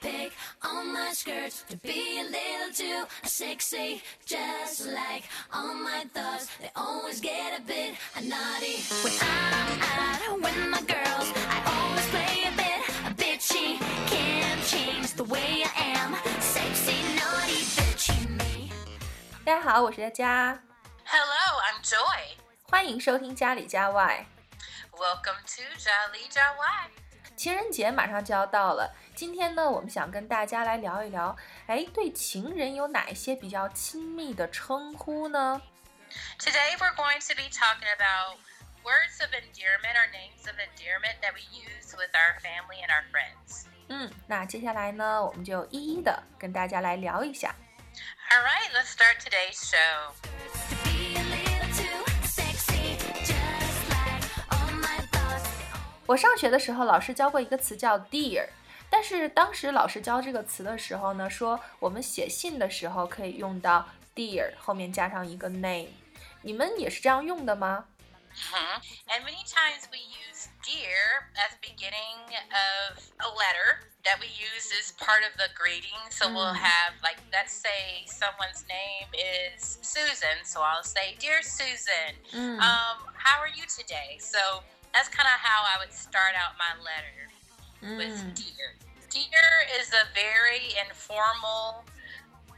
pick on my skirts to be a little too sexy, just like all my thoughts. They always get a bit naughty when I'm out with my girls. I always play a bit bitchy. Can't change the way I am. Sexy, naughty, bitchy me. 大家好，我是佳佳， Hello, I'm Joy. 欢迎收听家里家外。 Welcome to Jolly Jawai. 情人节马上就要到了，今天呢，我们想跟大家来聊一聊，哎，对情人有哪一些比较亲密的称呼呢？Today we're going to be talking about words of endearment or names of endearment that we use with our family and our friends. 嗯，那接下来呢，我们就一一的跟大家来聊一下。All right, let's start today's show. 我上学的时候，老师教过一个词叫 dear，但是当时老师教这个词的时候呢，说我们写信的时候可以用到 dear 后面加上一个 name，你们也是这样用的吗？ Mhm. And many times we use dear as the beginning of a letter that we use as part of the greeting. So we'll Mm. have, like, let's say someone's name is Susan. So I'll say, Dear Susan, 嗯 um, how are you today? So that's kind of how I would start out my letter with 嗯 dear. Dear is a very informal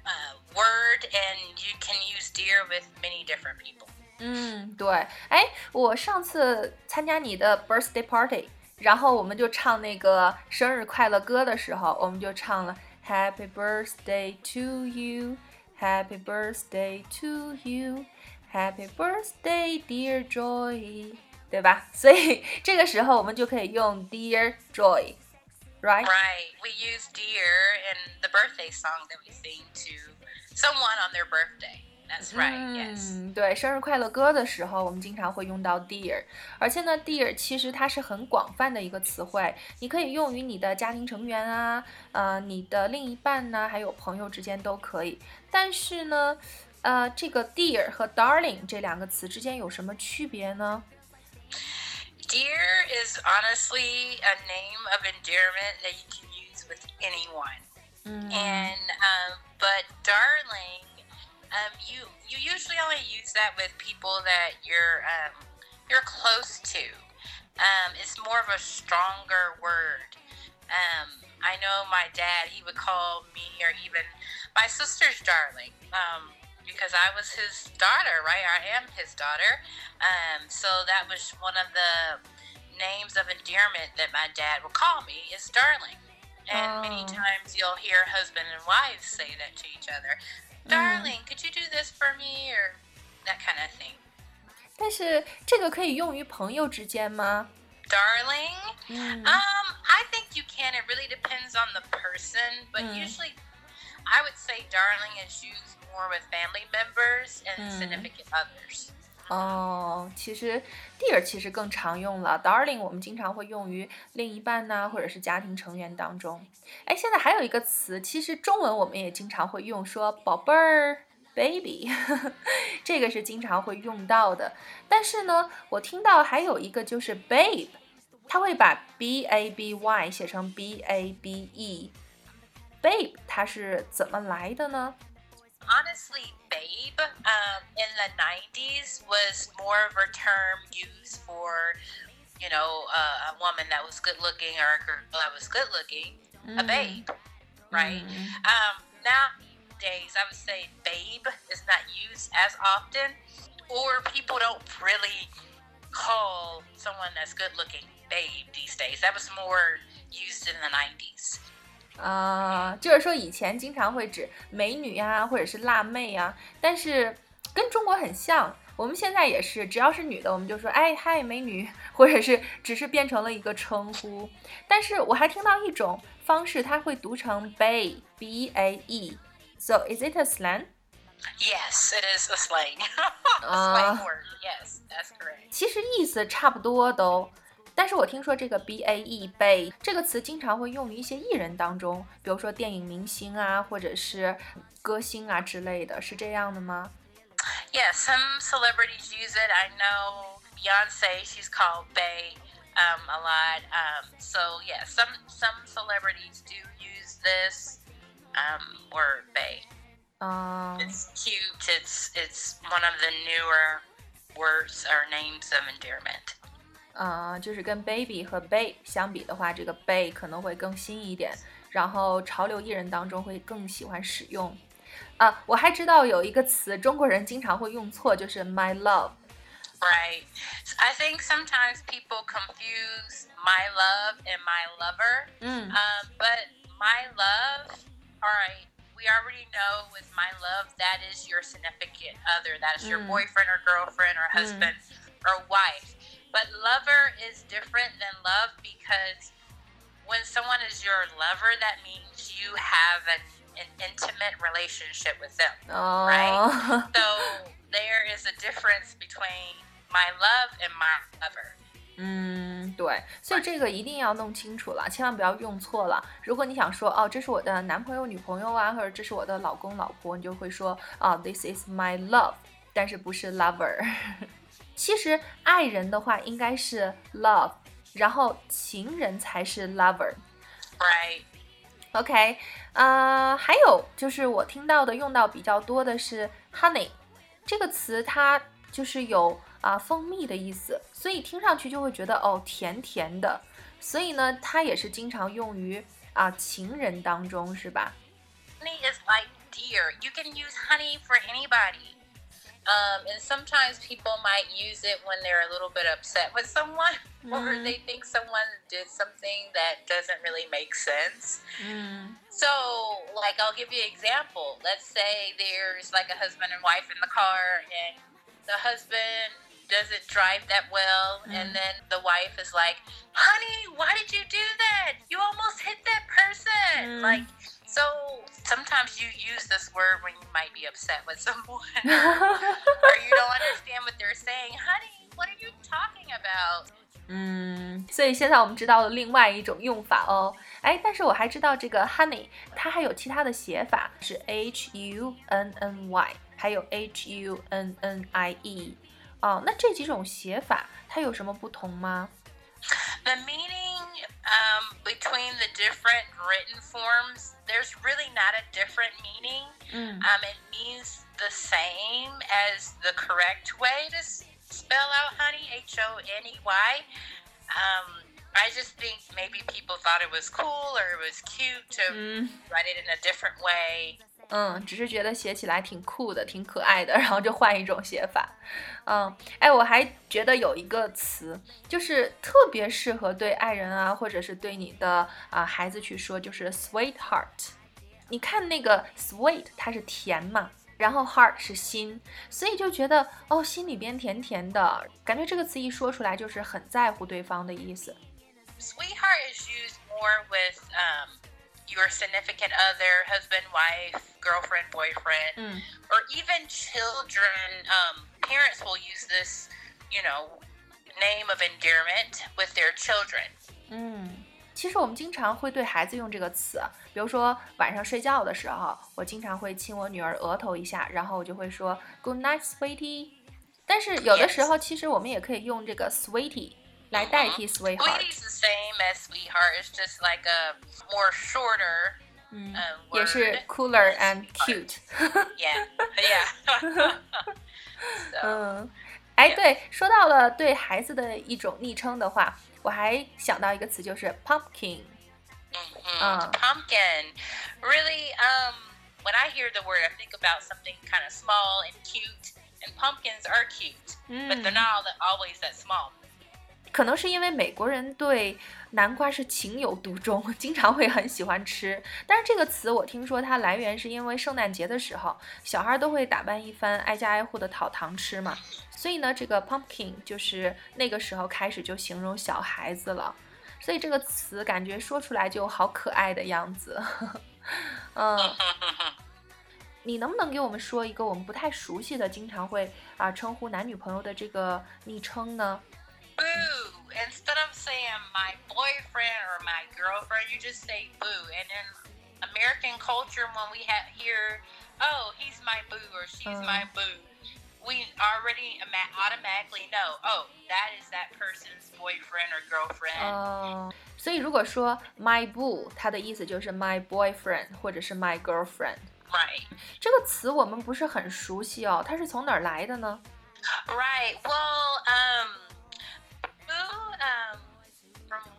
uh, word, and you can use dear with many different people. 嗯，对，哎，我上次参加你的 birthday party，然后我们就唱那个生日快乐歌的时候，我们就唱了 Happy birthday to you，Happy birthday to you，Happy birthday dear Joy， 对吧？所以这个时候我们就可以用 dear Joy，right？Right. We use dear in the birthday song that we sing to someone on their birthday. That's right. Yes. 嗯，对，生日快乐歌的时候，我们经常会用到 dear，而且呢，dear 其实它是很广泛的一个词汇，你可以用于你的家庭成员啊，呃，你的另一半呐、还有朋友之间都可以。但是呢，呃，这个 dear 和 darling 这两个词之间有什么区别呢？Dear is honestly a name of endearment that you can use with anyone. 嗯 And um, but darling, um, you you usually only use that with people that you're um, you're close to. Um, it's more of a stronger word. Um, I know my dad; he would call me or even my sister's darling. Um, because I was his daughter, right? I am his daughter. Um, so that was one of the names of endearment that my dad would call me is darling. And many Oh. times you'll hear husband and wives say that to each other. Darling, could you do this for me? Or that kind of thing. 但是这个可以用于朋友之间吗？ Darling? 嗯 Um, I think you can. It really depends on the person, but Mm. usually I would say darling is used more with family members and Mm. significant others. 哦，其实 dear 其实更常用了，darling 我们经常会用于另一半呐、或者是家庭成员当中。哎，现在还有一个词，其实中文我们也经常会用，说宝贝儿。baby，这个是经常会用到的。但是呢，我听到还有一个就是 babe，他会把 b a b y 写成 b a b e。babe 它是怎么来的呢？Honestly, babe, um, in the 90s was more of a term used for, you know, uh, a woman that was good looking or a girl that was good looking, a babe, right? 嗯 Um, nowadays, I would say babe is not used as often, or people don't really call someone that's good looking babe these days. That was more used in the 90s. 啊、就是说以前经常会指美女呀、或者是辣妹呀、但是跟中国很像。我们现在也是，只要是女的，我们就说哎嗨美女，或者是只是变成了一个称呼。但是我还听到一种方式，它会读成 bae b a e。So is it a slang？Yes, it is a slang. Ah. slang word. Yes, that's correct. 其实意思差不多都。但是我听说这个 B A E 被这个词经常会用于一些艺人当中，比如说电影明星啊，或者是歌星啊之类的，是这样的吗？Yeah, some celebrities use it. I know Beyonce, she's called Bae um, a lot. Um, so yeah, some some celebrities do use this um, word Bae. Um, it's cute. It's it's one of the newer words or names of endearment. 呃，就是跟 baby 和 bae 相比的话，这个 bae 可能会更新一点，然后潮流艺人当中会更喜欢使用。啊，我还知道有一个词中国人经常会用错，就是 my love。Right. I think sometimes people confuse my love and my lover. Mm. Um, but my love, all right, we already know with my love, that is your significant other. That is your mm. boyfriend or girlfriend or mm. husband mm. or wife. But lover is different than love because when someone is your lover, that means you have an, an intimate relationship with them. 哦 So there is a difference between my love and my lover. 嗯，对，所以这个一定要弄清楚了，千万不要用错了。如果你想说哦，这是我的男朋友、女朋友啊，或者这是我的老公、老婆，你就会说啊、t h i s is my love，但是不是 lover。 其实爱人的话应该是 love，然后情人才是 lover。Right. OK，呃，还有就是我听到的用到比较多的是 honey 这个词，它就是有啊、蜂蜜的意思，所以听上去就会觉得哦甜甜的，所以呢，它也是经常用于啊、情人当中，是吧？Honey is like dear. You can use honey for anybody. Um, and sometimes people might use it when they're a little bit upset with someone or Mhm. they think someone did something that doesn't really make sense. 嗯 So, like, I'll give you an example. Let's say there's like a husband and wife in the car, and the husband doesn't drive that well, Mm. and then the wife is like, Honey, why did you do that? You almost hit that person. Mm. Like, so sometimes you use this word when you might be upset with someone or, 嗯 or you don't understand what they're saying. Honey, what are you talking about? 嗯，所以现在我们知道了另外一种用法哦。哎，但是我还知道这个 honey，它还有其他的写法，是 h u n n y，还有 h u n n i e。哦，那这几种写法它有什么不同吗？ The meaning um, between the different written forms, there's really not a different meaning. 嗯 Um, it means the same as the correct way to spell out honey, H O N E Y. Um, I just think maybe people thought it was cool or it was cute to 嗯 write it in a different way. 嗯，只是觉得写起来挺酷的，挺可爱的，然后就换一种写法。嗯，哎，我还觉得有一个词，就是特别适合对爱人啊，或者是对你的啊、孩子去说，就是 sweetheart。你看那个 sweet，它是甜嘛，然后 heart 是心，所以就觉得哦，心里边甜甜的，感觉这个词一说出来就是很在乎对方的意思。Sweetheart is used more with um, your significant other, husband, wife, girlfriend, boyfriend. 嗯 or even children, um, parents will use this, you know, name of endearment with their children. 嗯，其实我们经常会对孩子用这个词，比如说晚上睡觉的时候，我经常会亲我女儿额头一下，然后我就会说 Good night, sweetie。但是有的时候，其实我们也可以用这个 sweetie 来代替 sweetheart。 Sweetie's the same as sweetheart. It's just like a more shorter 嗯 uh,，也是 word. cooler and cute。 Yeah, yeah. so, 嗯，哎， Yeah. 对，说到了对孩子的一种昵称的话，我还想到一个词，就是 pumpkin。 mhm. Uh. pumpkin. Really, um, when I hear the word, I think about something kind of small and cute. And pumpkins are cute, but they're 嗯 not all that, always that small. 可能是因为美国人对南瓜是情有独钟，经常会很喜欢吃。但是这个词我听说它来源是因为圣诞节的时候，小孩都会打扮一番，挨家挨户的讨糖吃嘛。所以呢，这个 pumpkin 就是那个时候开始就形容小孩子了。所以这个词感觉说出来就好可爱的样子。嗯，你能不能给我们说一个我们不太熟悉的，经常会啊、称呼男女朋友的这个昵称呢. Instead of saying my boyfriend or my girlfriend, you just say boo. And in American culture, when we have here, oh, he's my boo or she's Uh. my boo. we already ama- automatically know, oh, that is that person's boyfriend or girlfriend. 哦，所以如果说 my boo，它的意思就是 my boyfriend 或者是 my girlfriend。 right. 这个词我们不是很熟悉哦，它是从哪儿来的呢？ Right. Well, um, boo, um, from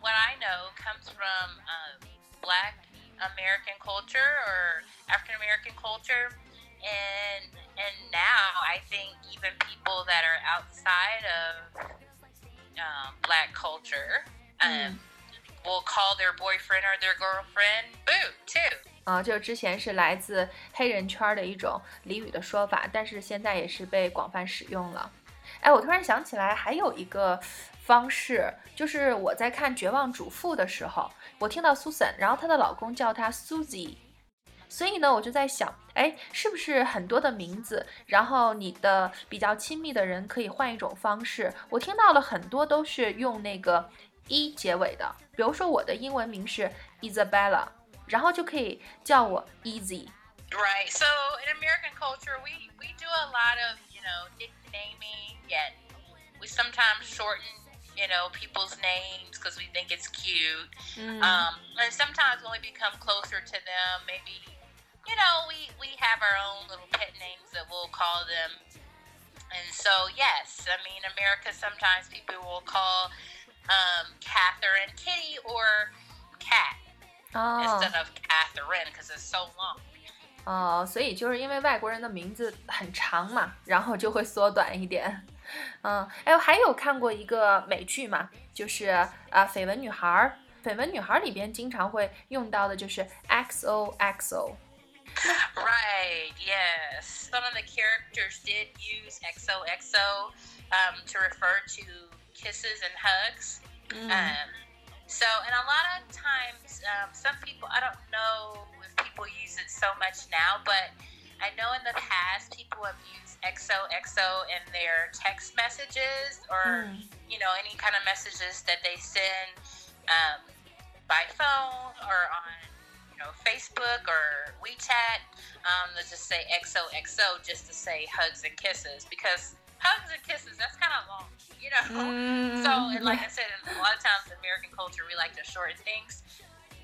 what I know, comes from um, Black American culture or African American culture, and and now I think even people that are outside of um, Black culture um, will call their boyfriend or their girlfriend boo too. 啊，就之前是来自黑人圈儿的一种俚语的说法，但是现在也是被广泛使用了。哎，我突然想起来，还有一个 方式，就是我在看《绝望主妇》的时候，我听到 Susan，然后她的老公叫她 Susie，所以呢，我就在想，哎，是不是很多的名字，然后你的比较亲密的人可以换一种方式？我听到了很多都是用那个 e 结尾的，比如说我的英文名是 Isabella。然后就可以叫我 Easy。Right. So in American culture, we we do a lot of you know nicknaming. Yet we sometimes shorten you know people's names because we think it's cute. 嗯 Um, and sometimes when we become closer to them, maybe you know we we have our own little pet names that we'll call them. And so yes, I mean America. Sometimes people will call um, Catherine Kitty or Cat 哦 instead of Catherine because it's so long. 哦，所以就是因为外国人的名字很长嘛，然后就会缩短一点。 嗯，哎，我还有看过一个美剧嘛，就是啊，呃绯闻女孩儿》。绯闻女孩儿里边经常会用到的就是 XOXO。 Right, yes. Some of the characters did use XOXO um, to refer to kisses and hugs. 嗯 Um, so, and a lot of times, um, some people, I don't know if people use it so much now, but I know in the past people have used XOXO in their text messages or, Mm. you know, any kind of messages that they send um, by phone or on, you know, Facebook or WeChat. Um, let's just say XOXO just to say hugs and kisses because hugs and kisses, that's kind of long, you know? 嗯 So, and like I said, a lot of times in American culture, we like to shorten things.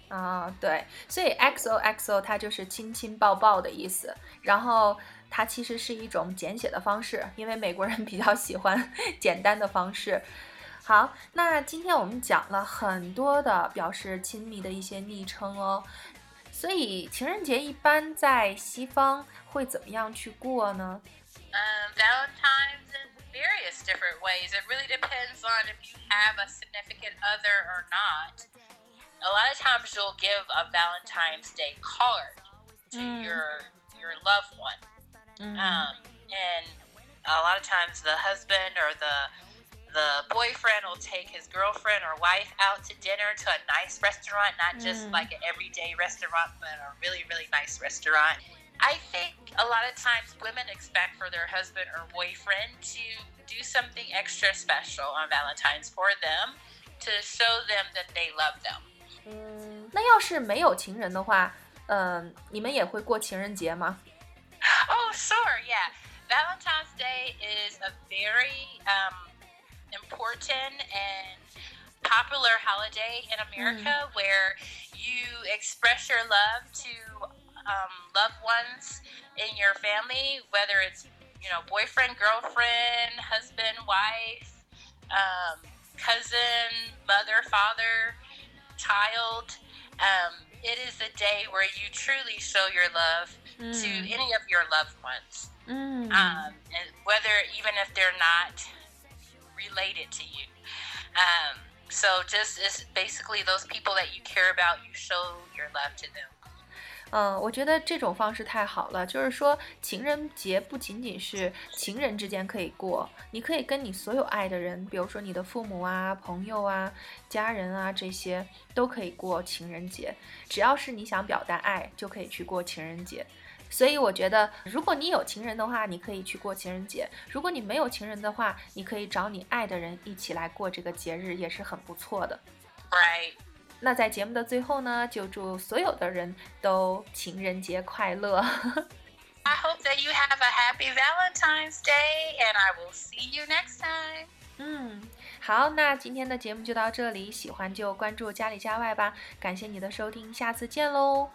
啊，对，所以 XOXO 它就是亲亲抱抱的意思，然后它其实是一种简写的方式，因为美国人比较喜欢简单的方式。好，那今天我们讲了很多的表示亲密的一些昵称哦，所以情人节一般在西方会怎么样去过呢？Um, Valentine's in various different ways. It really depends on if you have a significant other or not. A lot of times, you'll give a Valentine's Day card to Mm. your your loved one. 嗯 Um, and a lot of times the husband or the the boyfriend will take his girlfriend or wife out to dinner to a nice restaurant, not just Mm. like an everyday restaurant, but a really, really nice restaurant. I think a lot of times women expect for their husband or boyfriend to do something extra special on Valentine's for them to show them that they love them. 嗯，那要是没有情人的话，嗯、你们也会过情人节吗？ Oh, sure, yeah. Valentine's Day is a very um, important and popular holiday in America where you express your love to um, loved ones in your family, whether it's you know boyfriend, girlfriend, husband, wife, um, cousin, mother, father, child. Um, it is a day where you truly show your love to any of your loved ones, 嗯 um, and whether even if they're not related to you. Um, so just it's basically those people that you care about, you show your love to them. 嗯，我觉得这种方式太好了。就是说，情人节不仅仅是情人之间可以过，你可以跟你所有爱的人，比如说你的父母啊、朋友啊、家人啊这些，都可以过情人节。只要是你想表达爱，就可以去过情人节。所以我觉得，如果你有情人的话，你可以去过情人节；如果你没有情人的话，你可以找你爱的人一起来过这个节日，也是很不错的。Right. 那在节目的最后呢，就祝所有的人都情人节快乐。I hope that you have a happy Valentine's Day, and I will see you next time. 嗯，好，那今天的节目就到这里，喜欢就关注家里家外吧，感谢你的收听，下次见喽。